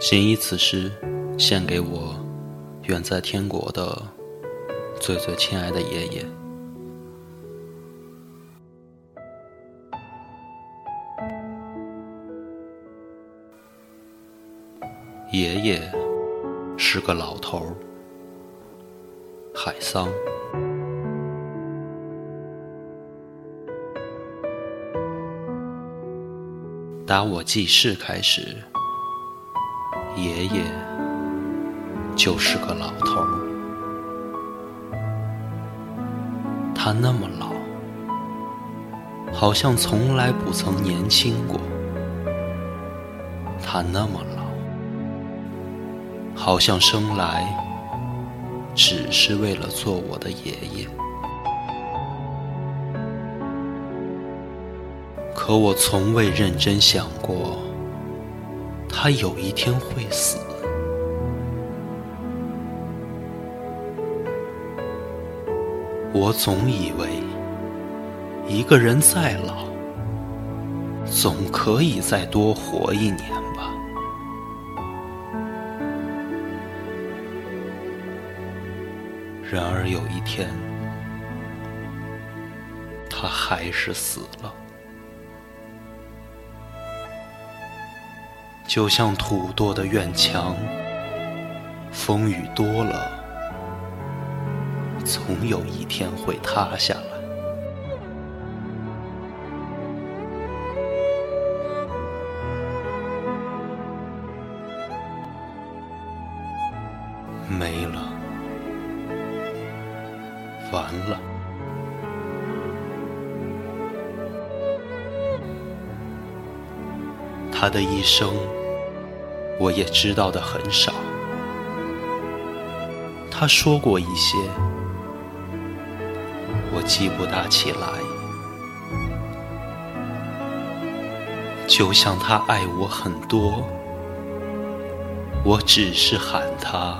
谨以此诗献给我远在天国的最最亲爱的爷爷。爷爷是个老头儿，海桑。打我记事开始，爷爷就是个老头儿。他那么老，好像从来不曾年轻过。他那么老，好像生来只是为了做我的爷爷。可我从未认真想过，他有一天会死。我总以为，一个人再老，总可以再多活一年吧。然而有一天，他还是死了。就像土垛的院墙，风雨多了，总有一天会塌下来。没了，完了。他的一生。我也知道的很少。他说过一些，我记不大起来。就像他爱我很多，我只是喊他